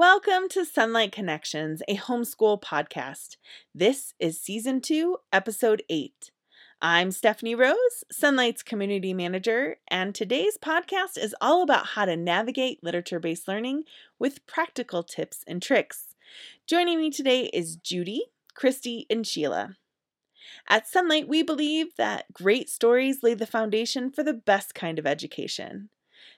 Welcome to Sonlight Connections, a homeschool podcast. This is season two, episode eight. I'm Stephanie Rose, Sonlight's community manager, and today's podcast is all about how to navigate literature based learning with practical tips and tricks. Joining me today is Judy, Christy, and Sheila. At Sonlight, we believe that great stories lay the foundation for the best kind of education.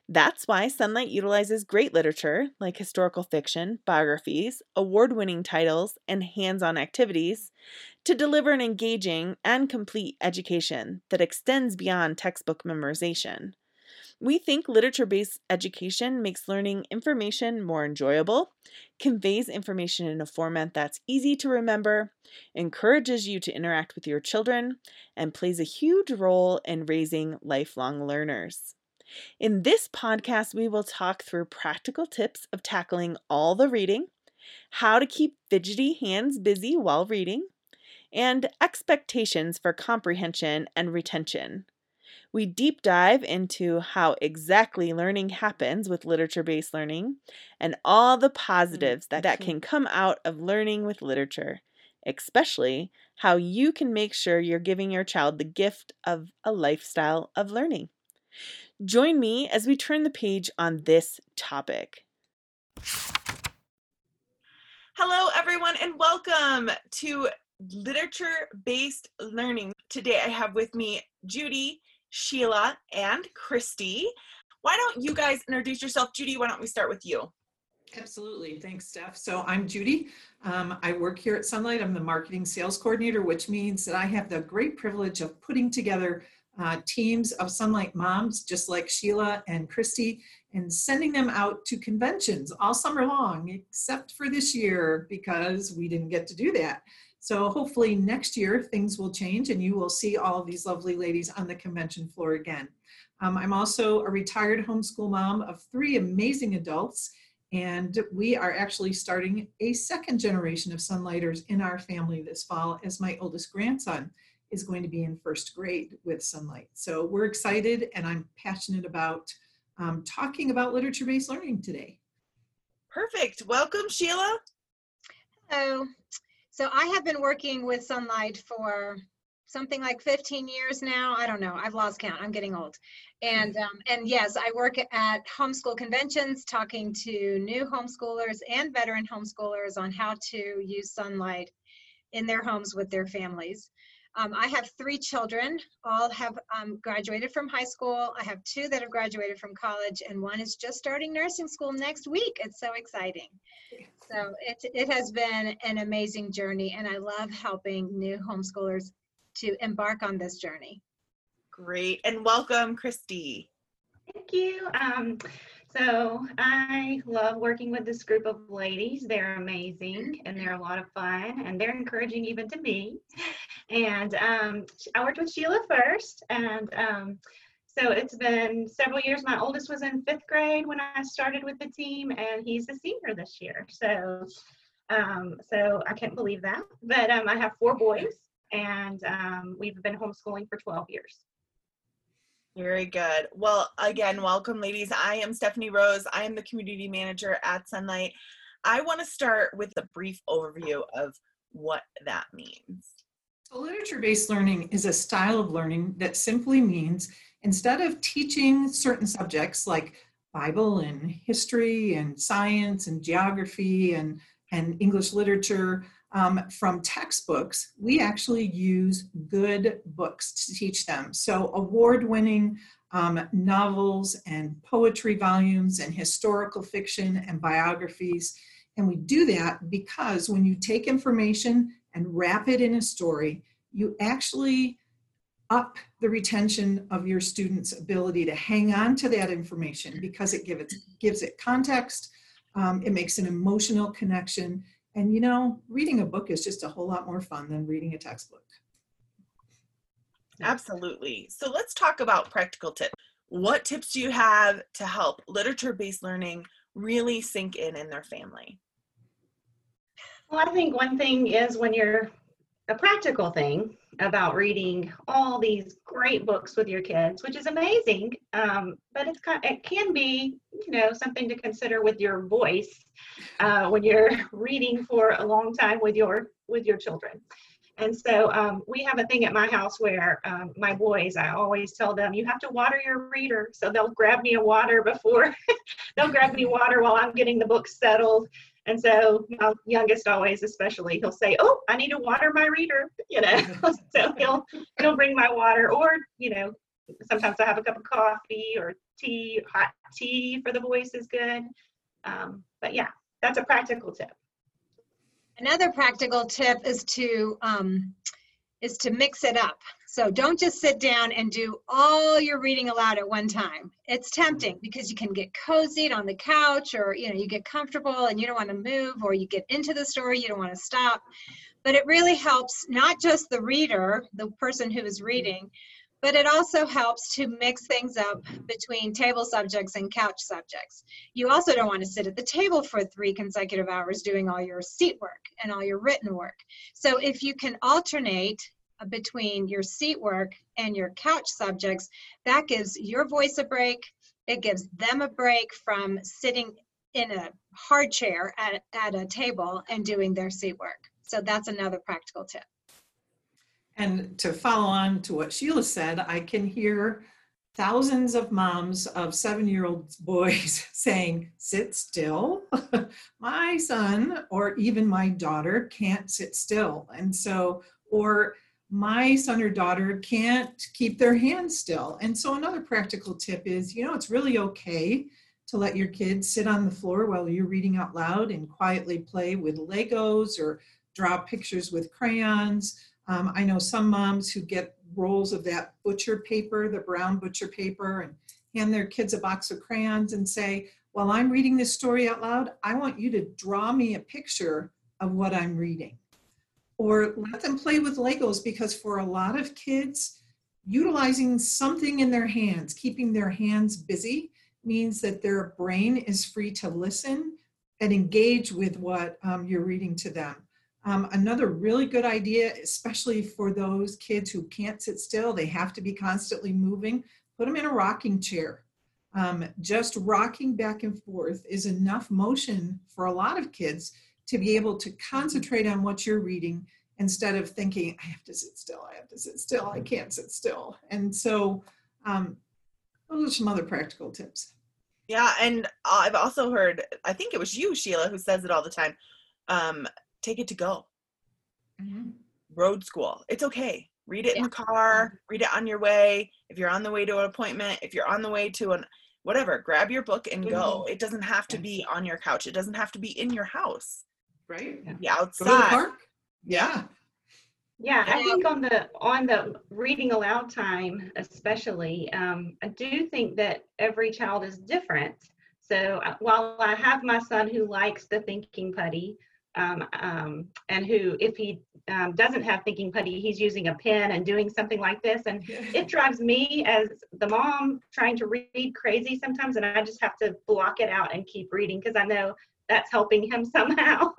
That's why Sonlight utilizes great literature like historical fiction, biographies, award winning titles, and hands on activities to deliver an engaging and complete education that extends beyond textbook memorization. We think literature based education makes learning information more enjoyable, conveys information in a format that's easy to remember, encourages you to interact with your children, and plays a huge role in raising lifelong learners. In this podcast, we will talk through practical tips of tackling all the reading, how to keep fidgety hands busy while reading, and expectations for comprehension and retention. We deep dive into how exactly learning happens with literature based learning and all the mm, positives that, that can come out of learning with literature, especially how you can make sure you're giving your child the gift of a lifestyle of learning. Join me as we turn the page on this topic. Hello, everyone, and welcome to Literature Based Learning. Today I have with me Judy, Sheila, and Christy. Why don't you guys introduce yourself? Judy, why don't we start with you? Absolutely. Thanks, Steph. So I'm Judy. Um, I work here at Sonlight. I'm the marketing sales coordinator, which means that I have the great privilege of putting together uh, teams of Sonlight moms, just like Sheila and Christy, and sending them out to conventions all summer long, except for this year because we didn't get to do that. So hopefully next year things will change and you will see all of these lovely ladies on the convention floor again. Um, I'm also a retired homeschool mom of three amazing adults and we are actually starting a second generation of Sonlighters in our family this fall as my oldest grandson is going to be in first grade with Sonlight. So we're excited and I'm passionate about um, talking about literature-based learning today. Perfect. Welcome, Sheila. Hello. So I have been working with Sonlight for something like 15 years now. I don't know. I've lost count. I'm getting old. And um, and yes, I work at homeschool conventions, talking to new homeschoolers and veteran homeschoolers on how to use Sonlight in their homes with their families. Um, I have three children, all have um, graduated from high school. I have two that have graduated from college, and one is just starting nursing school next week. It's so exciting. So it, it has been an amazing journey, and I love helping new homeschoolers to embark on this journey. Great, and welcome, Christy. Thank you. Um, so I love working with this group of ladies. They're amazing and they're a lot of fun and they're encouraging even to me. And um, I worked with Sheila first and um, so it's been several years. My oldest was in fifth grade when I started with the team and he's a senior this year. So um, so I can't believe that. But um, I have four boys and um, we've been homeschooling for 12 years. Very good. Well, again, welcome, ladies. I am Stephanie Rose. I am the community manager at Sonlight. I want to start with a brief overview of what that means. So, literature based learning is a style of learning that simply means instead of teaching certain subjects like Bible and history and science and geography and, and English literature, um, from textbooks, we actually use good books to teach them. So, award winning um, novels and poetry volumes and historical fiction and biographies. And we do that because when you take information and wrap it in a story, you actually up the retention of your students' ability to hang on to that information because it gives it, gives it context, um, it makes an emotional connection, and you know, reading a book is just a whole lot more fun than reading a textbook. Absolutely. So let's talk about practical tips. What tips do you have to help literature based learning really sink in in their family? Well, I think one thing is when you're a practical thing about reading all these great books with your kids, which is amazing. Um, but it's it can be, you know, something to consider with your voice uh, when you're reading for a long time with your with your children. And so um, we have a thing at my house where um, my boys, I always tell them, you have to water your reader. So they'll grab me a water before, they'll grab me water while I'm getting the book settled. And so my youngest always, especially, he'll say, "Oh, I need to water my reader," you know. so he'll he'll bring my water, or you know, sometimes I have a cup of coffee or tea. Hot tea for the voice is good. Um, but yeah, that's a practical tip. Another practical tip is to um, is to mix it up. So don't just sit down and do all your reading aloud at one time. It's tempting because you can get cozied on the couch or you know you get comfortable and you don't want to move or you get into the story you don't want to stop. But it really helps not just the reader, the person who is reading, but it also helps to mix things up between table subjects and couch subjects. You also don't want to sit at the table for three consecutive hours doing all your seat work and all your written work. So if you can alternate between your seat work and your couch subjects, that gives your voice a break. It gives them a break from sitting in a hard chair at, at a table and doing their seat work. So that's another practical tip. And to follow on to what Sheila said, I can hear thousands of moms of seven year old boys saying, Sit still. my son or even my daughter can't sit still. And so, or my son or daughter can't keep their hands still. And so, another practical tip is you know, it's really okay to let your kids sit on the floor while you're reading out loud and quietly play with Legos or draw pictures with crayons. Um, I know some moms who get rolls of that butcher paper, the brown butcher paper, and hand their kids a box of crayons and say, While I'm reading this story out loud, I want you to draw me a picture of what I'm reading or let them play with Legos because for a lot of kids, utilizing something in their hands, keeping their hands busy, means that their brain is free to listen and engage with what um, you're reading to them. Um, another really good idea, especially for those kids who can't sit still, they have to be constantly moving, put them in a rocking chair. Um, just rocking back and forth is enough motion for a lot of kids to be able to concentrate on what you're reading instead of thinking, I have to sit still, I have to sit still, I can't sit still. And so, um, those are some other practical tips. Yeah, and I've also heard, I think it was you, Sheila, who says it all the time. Um, take it to go. Mm-hmm. Road school. It's okay. Read it yeah. in the car, read it on your way. If you're on the way to an appointment, if you're on the way to an whatever, grab your book and go. Mm-hmm. It doesn't have to be on your couch. It doesn't have to be in your house right? Be outside. Yeah. Yeah, I think on the on the reading aloud time, especially, um, I do think that every child is different. So uh, while I have my son who likes the thinking putty, um, um, and who, if he um, doesn't have thinking putty, he's using a pen and doing something like this, and it drives me as the mom trying to read crazy sometimes, and I just have to block it out and keep reading because I know that's helping him somehow.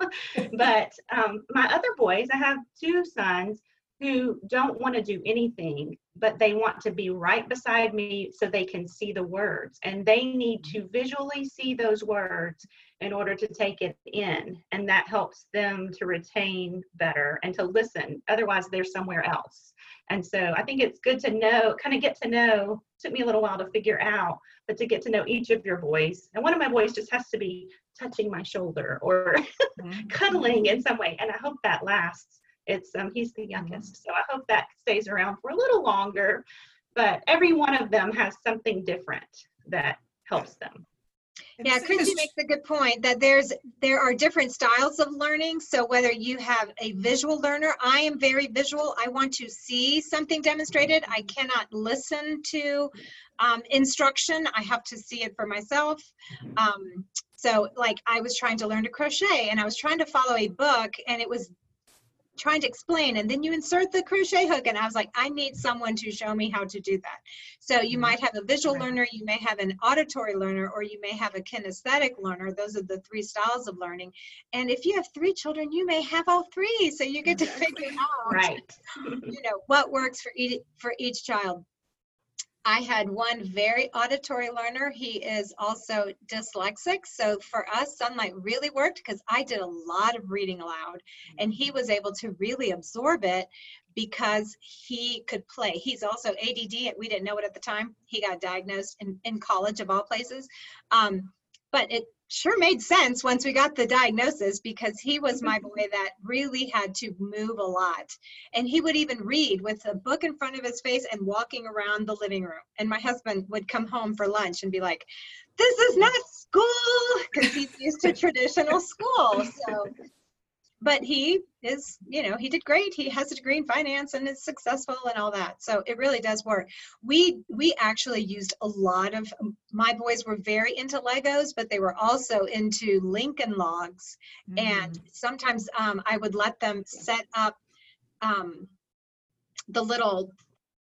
but um, my other boys, I have two sons who don't want to do anything, but they want to be right beside me so they can see the words. And they need to visually see those words in order to take it in. And that helps them to retain better and to listen. Otherwise, they're somewhere else. And so I think it's good to know, kind of get to know, took me a little while to figure out, but to get to know each of your boys. And one of my boys just has to be touching my shoulder or mm-hmm. cuddling in some way. And I hope that lasts. It's um, he's the mm-hmm. youngest, so I hope that stays around for a little longer. But every one of them has something different that helps them. Yeah, Christy makes a good point that there's there are different styles of learning. So whether you have a visual learner, I am very visual. I want to see something demonstrated. I cannot listen to um, instruction. I have to see it for myself. Um, so like I was trying to learn to crochet and I was trying to follow a book and it was trying to explain and then you insert the crochet hook and i was like i need someone to show me how to do that. So you mm-hmm. might have a visual learner you may have an auditory learner or you may have a kinesthetic learner. Those are the three styles of learning. And if you have three children you may have all three so you get to mm-hmm. figure out Right. you know what works for each for each child i had one very auditory learner. He is also dyslexic. So for us Sonlight really worked because i did a lot of reading aloud and he was able to really absorb it because he could play. He's also ADD we didn't know it at the time. He got diagnosed in, in college of all places. Um, but it sure made sense once we got the diagnosis because he was my mm-hmm. boy that really had to move a lot. And he would even read with a book in front of his face and walking around the living room. And my husband would come home for lunch and be like, This is not school because he's used to traditional school. So, but he is, you know, he did great. He has a degree in finance and is successful and all that. So it really does work we we actually used a lot of my boys were very into legos but they were also into lincoln logs and sometimes um, i would let them set up um, the little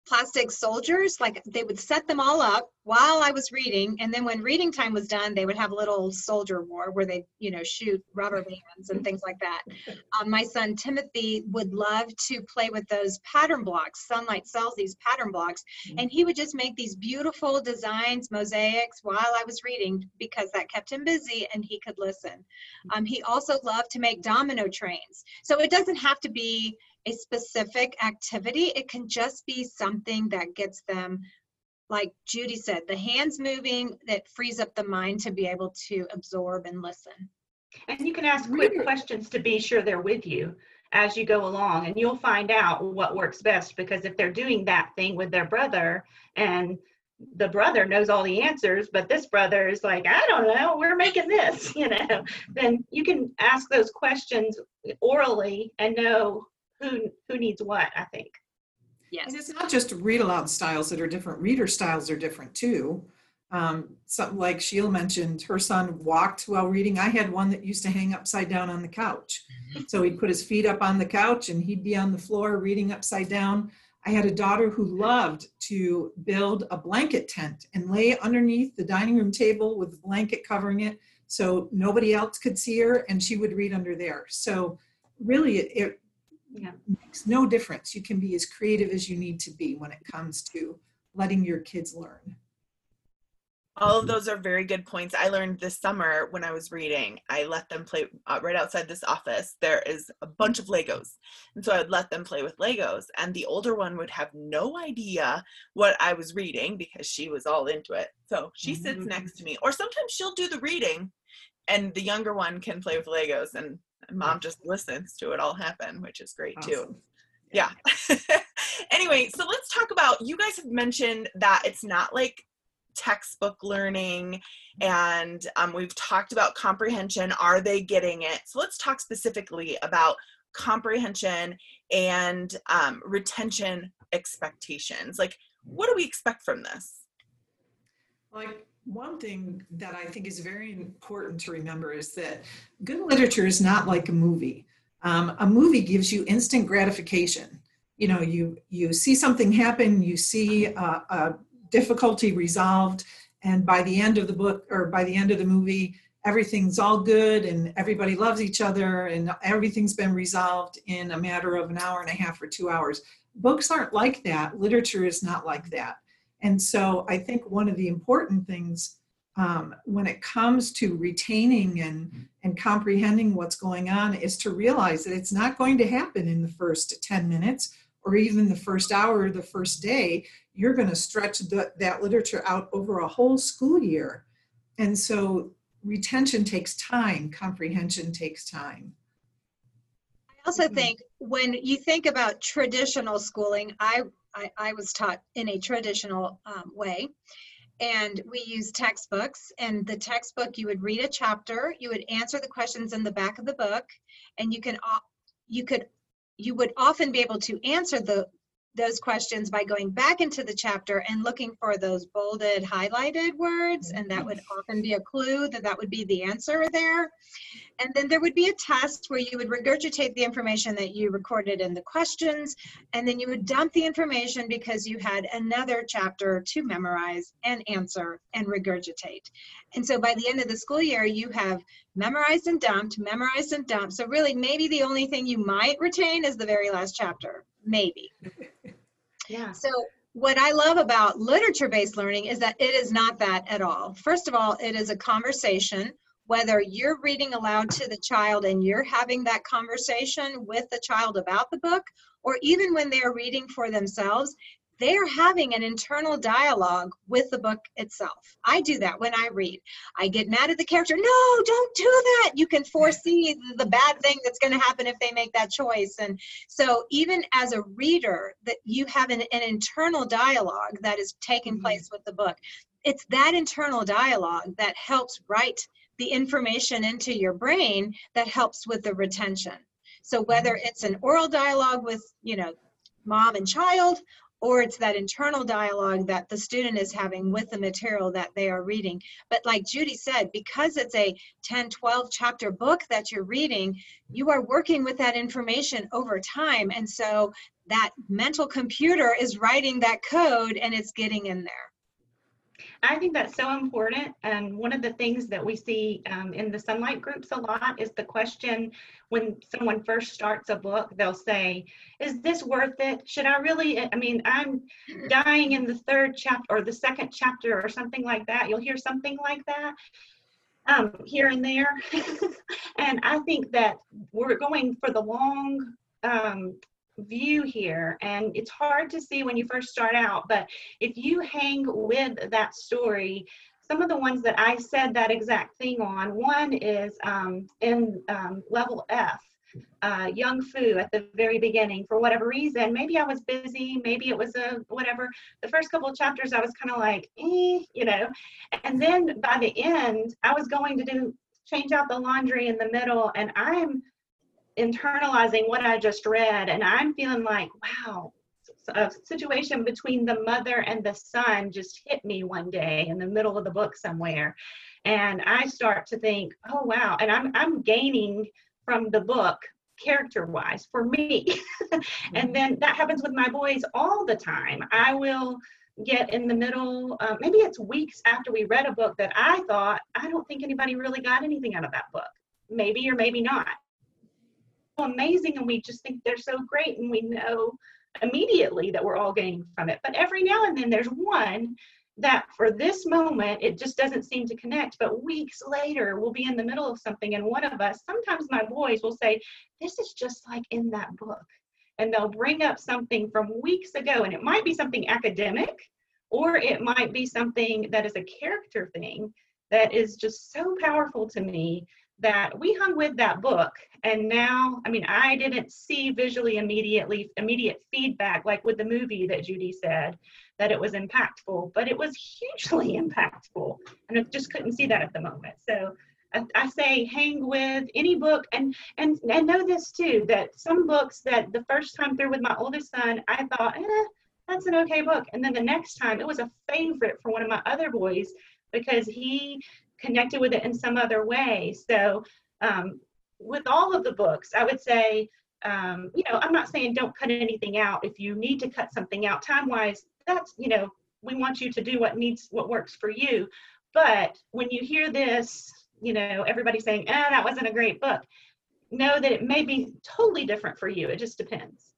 plastic soldiers like they would set them all up while i was reading and then when reading time was done they would have a little soldier war where they you know shoot rubber bands and things like that. Um, my son timothy would love to play with those pattern blocks Sonlight sells these pattern blocks and he would just make these beautiful designs mosaics while i was reading because that kept him busy and he could listen. Um, he also loved to make domino trains. So it doesn't have to be a specific activity it can just be something that gets them like judy said the hands moving that frees up the mind to be able to absorb and listen And you can ask quick questions to be sure they're with you as you go along, and you'll find out what works best. Because if they're doing that thing with their brother and the brother knows all the answers, but this brother is like, I don't know, we're making this, you know, then you can ask those questions orally and know who who needs what, I think. yes And it's not just read aloud styles that are different, reader styles are different too. Um, something like Sheila mentioned, her son walked while reading. I had one that used to hang upside down on the couch. So he'd put his feet up on the couch and he'd be on the floor reading upside down. I had a daughter who loved to build a blanket tent and lay underneath the dining room table with the blanket covering it so nobody else could see her and she would read under there. So really it, it Yeah. makes no difference. You can be as creative as you need to be when it comes to letting your kids learn. All of those are very good points. I learned this summer when I was reading. I let them play uh, right outside this office. There is a bunch of Legos. And so I would let them play with Legos. And the older one would have no idea what I was reading because she was all into it. So she sits Mhm. next to me. Or sometimes she'll do the reading and the younger one can play with Legos. And mom just listens to it all happen, which is great too. Awesome. yeah. Anyway so let's talk about you guys have mentioned that it's not like textbook learning and um, we've talked about comprehension. Are they getting it? So let's talk specifically about comprehension and um, retention expectations. Like what do we expect from this? Like one thing that I think is very important to remember is that good literature is not like a movie. Um, a movie gives you instant gratification. You know, you you see something happen, you see a, a difficulty resolved, and by the end of the book or by the end of the movie, everything's all good and everybody loves each other and everything's been resolved in a matter of an hour and a half or two hours. Books aren't like that. Literature is not like that. And so I think one of the important things um, when it comes to retaining and, and comprehending what's going on is to realize that it's not going to happen in the first 10 minutes or even the first hour or the first day. You're going to stretch the, that literature out over a whole school year. And so retention takes time, comprehension takes time. I also Mhm. think when you think about traditional schooling, I, I, I was taught in a traditional um, way. And we use textbooks, and the textbook, you would read a chapter, you would answer the questions in the back of the book, and you can, you could, you would often be able to answer the, those questions by going back into the chapter and looking for those bolded, highlighted words, and that would often be a clue that that would be the answer there. And then there would be a test where you would regurgitate the information that you recorded in the questions, and then you would dump the information because you had another chapter to memorize and answer and regurgitate. And so by the end of the school year, you have memorized and dumped, memorized and dumped. So really, maybe the only thing you might retain is the very last chapter. Maybe. Yeah. So what I love about literature-based learning is that it is not that at all. First of all, it is a conversation, whether you're reading aloud to the child and you're having that conversation with the child about the book, or even when they're reading for themselves, they're having an internal dialogue with the book itself. I do that when I read. I get mad at the character. No, don't do that. You can foresee the bad thing that's going to happen if they make that choice. And so, even as a reader, that you have an, an internal dialogue that is taking Mhm. place with the book. It's that internal dialogue that helps write the information into your brain that helps with the retention. So whether it's an oral dialogue with, you know, mom and child, or it's that internal dialogue that the student is having with the material that they are reading. But like Judy said, because it's a 10, 12 chapter book that you're reading, you are working with that information over time. And so that mental computer is writing that code and it's getting in there. I think that's so important. And one of the things that we see um, in the Sonlight groups a lot is the question when someone first starts a book, they'll say, Is this worth it? Should I really? I mean, I'm dying in the third chapter or the second chapter or something like that. You'll hear something like that um, here and there. and I think that we're going for the long um, view here and it's hard to see when you first start out but if you hang with that story some of the ones that i said that exact thing on one is um, in um, level f uh, young fu at the very beginning. For whatever reason maybe i was busy maybe it was a whatever the first couple of chapters i was kind of like eh, you know? And then by the end i was going to do change out the laundry in the middle and i'm internalizing what I just read, and I'm feeling like, wow, a situation between the mother and the son just hit me one day in the middle of the book somewhere, and I start to think, oh wow, and I'm I'm gaining from the book character wise for me, and then that happens with my boys all the time. I will get in the middle uh, maybe it's weeks after we read a book that i thought i don't think anybody really got anything out of that book. Maybe or maybe not amazing and we just think they're so great and we know immediately that we're all gaining from it. But every now and then there's one that for this moment it just doesn't seem to connect. But weeks later we'll be in the middle of something and one of us, sometimes my boys will say, This is just like in that book. And they'll bring up something from weeks ago and it might be something academic or it might be something that is a character thing that is just so powerful to me that we hung with that book and now i mean i didn't see visually immediately immediate feedback like with the movie that judy said that it was impactful but it was hugely impactful and i just couldn't see that at the moment. So I, I say hang with any book and and and know this too that some books that the first time through with my oldest son i thought eh, that's an okay book and then the next time it was a favorite for one of my other boys because he connected with it in some other way. So, um, with all of the books, I would say, um, you know, I'm not saying don't cut anything out. If you need to cut something out time wise, that's, you know, we want you to do what needs, what works for you. But when you hear this, you know, everybody saying, ah, that wasn't a great book, know that it may be totally different for you. It just depends.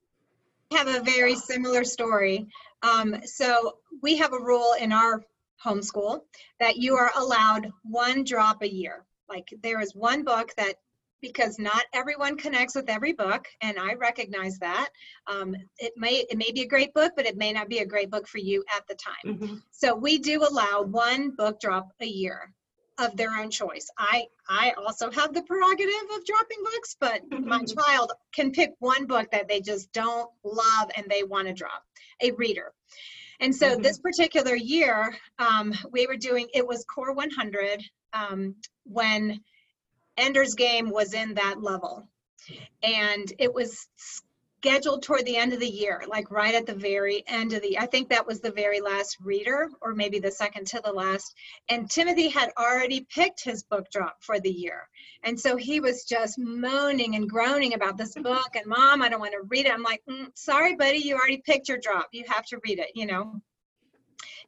I have a very similar story. Um, so we have a rule in our homeschool that you are allowed one drop a year. Like there is one book that because not everyone connects with every book and i recognize that um, it may it may be a great book but it may not be a great book for you at the time Mm-hmm. so we do allow one book drop a year of their own choice i i also have the prerogative of dropping books but my child can pick one book that they just don't love and they want to drop a reader and so Mhm. this particular year, um, we were doing, it was Core 100 um, when Ender's Game was in that level. And it was scheduled toward the end of the year, like right at the very end of the I think that was the very last reader or maybe the second to the last. And Timothy had already picked his book drop for the year. And so he was just moaning and groaning about this book and mom, I don't want to read it. I'm like, mm, sorry, buddy, you already picked your drop. You have to read it, you know.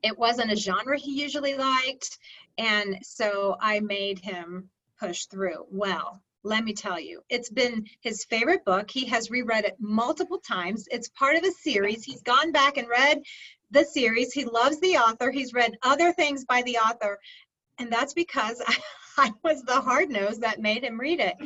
It wasn't a genre he usually liked. And so I made him push through. Well, let me tell you, it's been his favorite book. He has reread it multiple times. It's part of a series. He's gone back and read the series. He loves the author. He's read other things by the author. And that's because I, I was the hard nose that made him read it.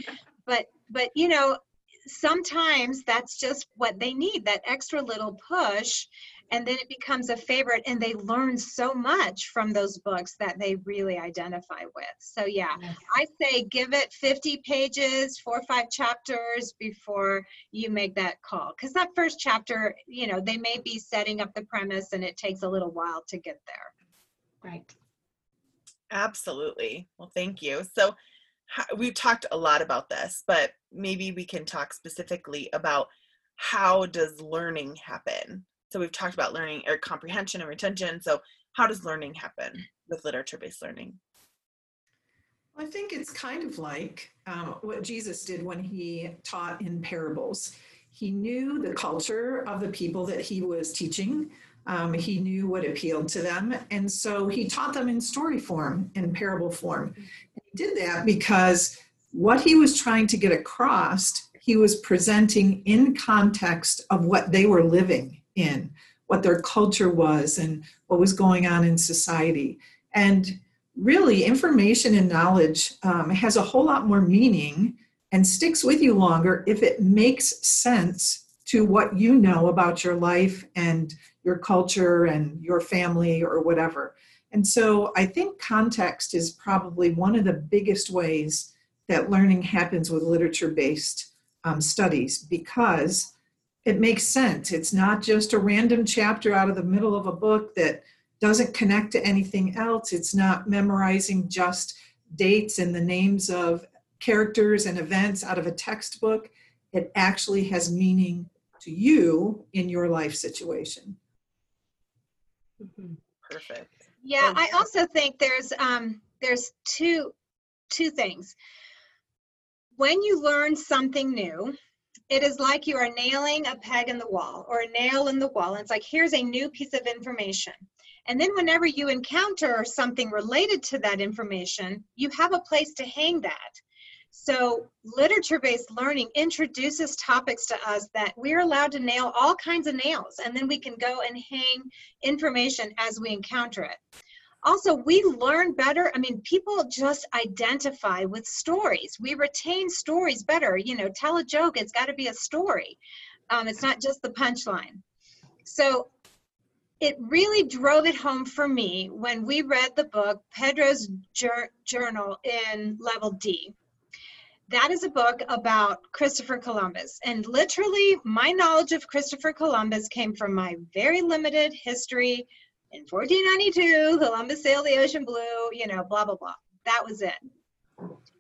But but you know, sometimes that's just what they need, that extra little push and then it becomes a favorite and they learn so much from those books that they really identify with. So yeah yes. i say give it 50 pages four or five chapters before you make that call. Because that first chapter you know they may be setting up the premise and it takes a little while to get there. Right. Absolutely. Well thank you. So we've talked a lot about this but maybe we can talk specifically about how does learning happen so we've talked about learning or comprehension and retention. So how does learning happen with literature-based learning? I think it's kind of like um, what Jesus did when he taught in parables. He knew the culture of the people that he was teaching. Um, he knew what appealed to them. And so he taught them in story form, in parable form. And he did that because what he was trying to get across, he was presenting in context of what they were living in, what their culture was, and what was going on in society. And really, information and knowledge um, has a whole lot more meaning and sticks with you longer if it makes sense to what you know about your life and your culture and your family or whatever. And so I think context is probably one of the biggest ways that learning happens with literature based um, studies because it makes sense. It's not just a random chapter out of the middle of a book that doesn't connect to anything else. It's not memorizing just dates and the names of characters and events out of a textbook. It actually has meaning to you in your life situation. Mm-hmm. Perfect. Yeah, I also think there's um, there's two two things. When you learn something new, it is like you are nailing a peg in the wall or a nail in the wall. And it's like, here's a new piece of information. And then whenever you encounter something related to that information, you have a place to hang that. So literature-based learning introduces topics to us that we're allowed to nail all kinds of nails, and then we can go and hang information as we encounter it also we learn better. I mean people just identify with stories. We retain stories better. You know tell a joke it's got to be a story. Um, it's not just the punchline. So it really drove it home for me when we read the book pedro's Jur- journal in level d. That is a book about Christopher Columbus. And literally, my knowledge of Christopher Columbus came from my very limited history in 1492, Columbus sailed the ocean blue, you know, blah, blah, blah. That was it.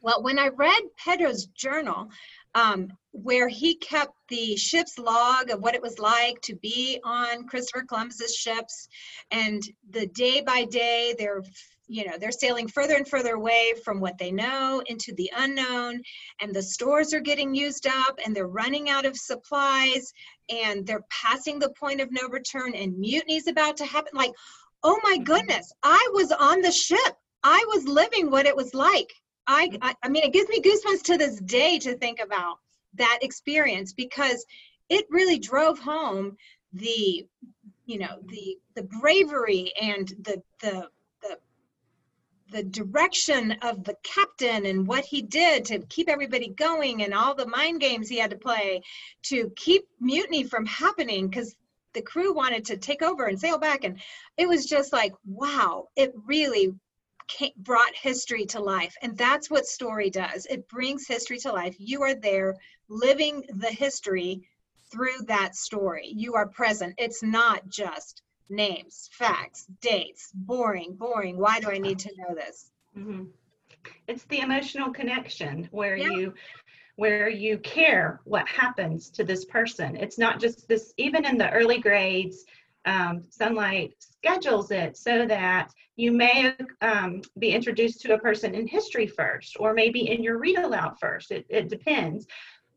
Well, when I read Pedro's journal, um, where he kept the ship's log of what it was like to be on Christopher Columbus's ships, and the day by day, they're you know they're sailing further and further away from what they know into the unknown and the stores are getting used up and they're running out of supplies and they're passing the point of no return and mutiny's about to happen. Like oh my mm-hmm. goodness i was on the ship. I was living what it was like. I, mm-hmm. I i mean it gives me goosebumps to this day to think about that experience because it really drove home the you know the the bravery and the the the direction of the captain and what he did to keep everybody going and all the mind games he had to play to keep mutiny from happening because the crew wanted to take over and sail back. And it was just like wow it really came, brought history to life. And that's what story does. It brings history to life. You are there living the history through that story. You are present. It's not just names, facts, dates, boring, boring. Why do I need to know this? Mm-hmm. It's the emotional connection where yeah. you where you care what happens to this person. It's not just this, even in the early grades, um, Sonlight schedules it so that you may um, be introduced to a person in history first, or maybe in your read aloud first. It, it depends.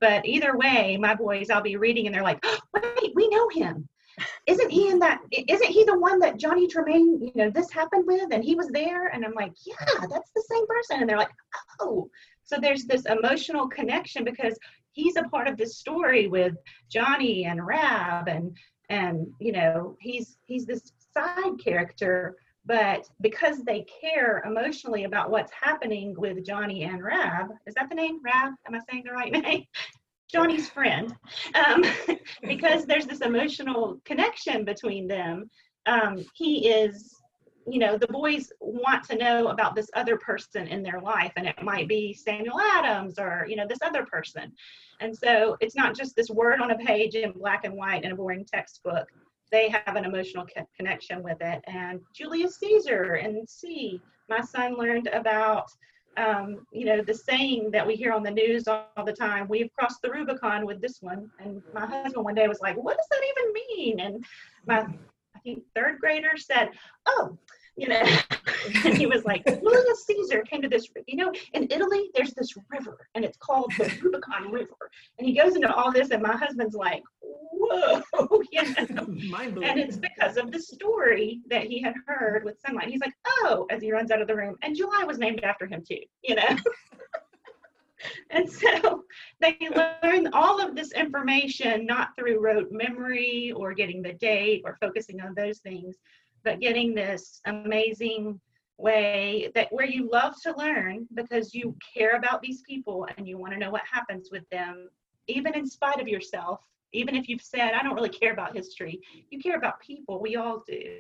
But either way, my boys, I'll be reading and they're like, oh, wait, we know him. Isn't he in that? Isn't he the one that Johnny Tremain you know, this happened with and he was there? And I'm like, yeah, that's the same person. And they're like, oh. So there's this emotional connection because he's a part of this story with Johnny and Rab and and you know he's he's this side character but because they care emotionally about what's happening with Johnny and Rab, is that the name? Rab? Am I saying the right name? Johnny's friend. Um, because there's this emotional connection between them. Um, he is, you know, the boys want to know about this other person in their life, and it might be Samuel Adams or, you know, this other person. And so it's not just this word on a page in black and white in a boring textbook they have an emotional co- connection with it. And Julius Caesar and see, my son learned about, um, you know, the saying that we hear on the news all, all the time, we've crossed the Rubicon with this one. And my husband one day was like, what does that even mean? And my, I think third grader said, oh, you know, and he was like, Julius Caesar came to this, you know, in Italy, there's this river and it's called the Rubicon River. And he goes into all this, and my husband's like, whoa, you know? and it's because of the story that he had heard with Sonlight. He's like, oh, as he runs out of the room. And July was named after him too, you know. and so they learn all of this information not through rote memory or getting the date or focusing on those things but getting this amazing way that where you love to learn because you care about these people and you want to know what happens with them even in spite of yourself even if you've said i don't really care about history you care about people we all do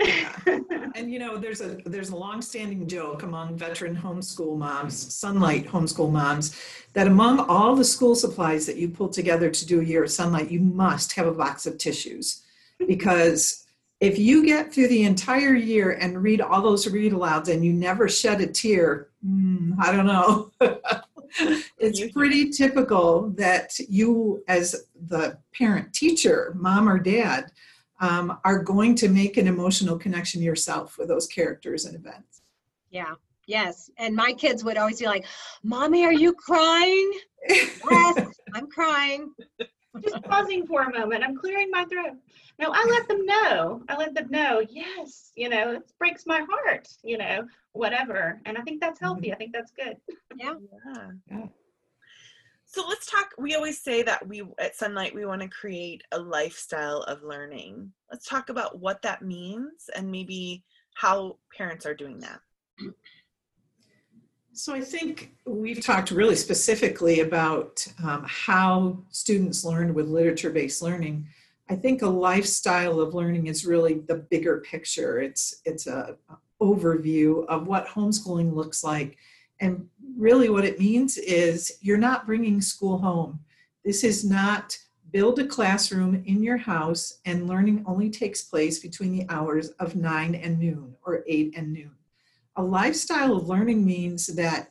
yeah. and you know there's a there's a long-standing joke among veteran homeschool moms Sonlight homeschool moms that among all the school supplies that you pull together to do a year of Sonlight you must have a box of tissues because if you get through the entire year and read all those read alouds and you never shed a tear, mm, I don't know. it's pretty typical that you, as the parent teacher, mom or dad, um, are going to make an emotional connection yourself with those characters and events. Yeah. Yes. And my kids would always be like, Mommy, are you crying? yes, I'm crying. Just pausing for a moment. I'm clearing my throat. No, I let them know. I let them know, yes, you know, it breaks my heart, you know, whatever. And I think that's healthy. Mm-hmm. I think that's good. Yeah. yeah. So let's talk. We always say that we at Sonlight we want to create a lifestyle of learning. Let's talk about what that means and maybe how parents are doing that. So I think we've talked really specifically about um, how students learn with literature-based learning. I think a lifestyle of learning is really the bigger picture. It's it's a overview of what homeschooling looks like, and really what it means is you're not bringing school home. This is not build a classroom in your house and learning only takes place between the hours of 9 and noon or 8 and noon. A lifestyle of learning means that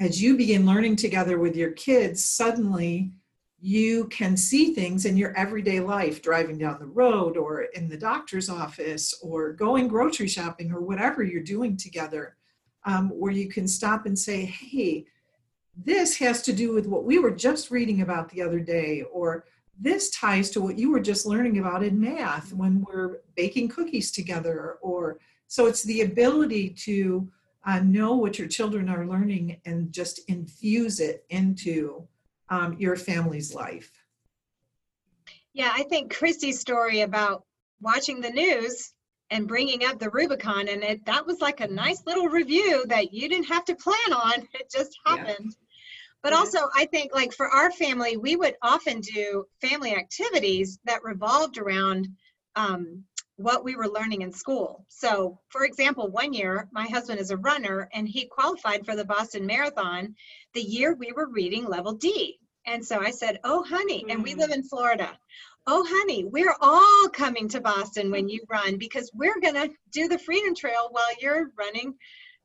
as you begin learning together with your kids, suddenly you can see things in your everyday life, driving down the road or in the doctor's office or going grocery shopping or whatever you're doing together, um, where you can stop and say, hey, this has to do with what we were just reading about the other day, or this ties to what you were just learning about in math when we're baking cookies together. Or so it's the ability to uh, know what your children are learning and just infuse it into um, your family's life. Yeah, I think Christy's story about watching the news and bringing up the Rubicon and it that was like a nice little review that you didn't have to plan on. It just happened. Yeah. But yeah. also, I think like for our family, we would often do family activities that revolved around um, what we were learning in school. So, for example, one year, my husband is a runner and he qualified for the Boston Marathon the year we were reading level D. And so I said, Oh, honey, and we live mm. in Florida. Oh, honey, we're all coming to Boston when you run because we're going to do the Freedom Trail while you're running,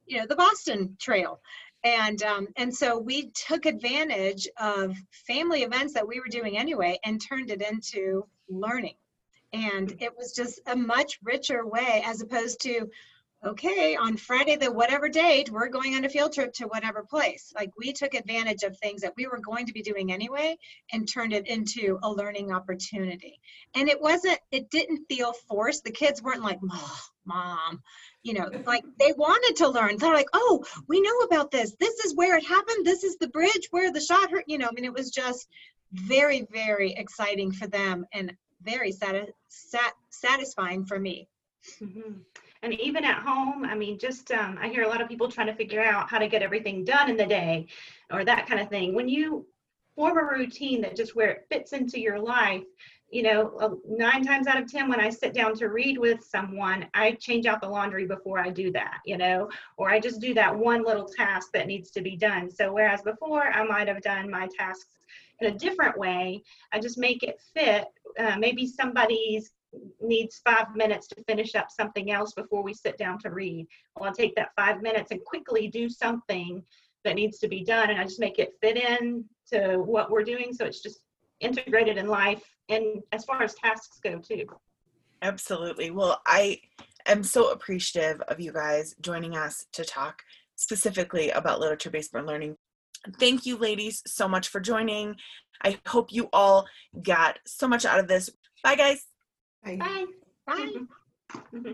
you know, the Boston Trail. And um, and so we took advantage of family events that we were doing anyway and turned it into learning. And it was just a much richer way as opposed to, okay, on Friday, the whatever date, we're going on a field trip to whatever place. Like we took advantage of things that we were going to be doing anyway and turned it into a learning opportunity. And it wasn't, it didn't feel forced. The kids weren't like, mom, mom, you know, like they wanted to learn. They're like, oh, we know about this. This is where it happened. This is the bridge where the shot hurt. You know, I mean, it was just very, very exciting for them and very sati- sat- satisfying for me. Mm-hmm. And even at home, I mean, just um, I hear a lot of people trying to figure out how to get everything done in the day or that kind of thing. When you form a routine that just where it fits into your life, you know, uh, nine times out of 10, when I sit down to read with someone, I change out the laundry before I do that, you know, or I just do that one little task that needs to be done. So, whereas before I might have done my tasks in a different way, I just make it fit. Uh, maybe somebody's needs five minutes to finish up something else before we sit down to read. Well, I'll take that five minutes and quickly do something that needs to be done, and I just make it fit in to what we're doing. So it's just integrated in life and as far as tasks go too absolutely well i am so appreciative of you guys joining us to talk specifically about literature based learning thank you ladies so much for joining. I hope you all got so much out of this. Bye guys. Bye. Bye, bye.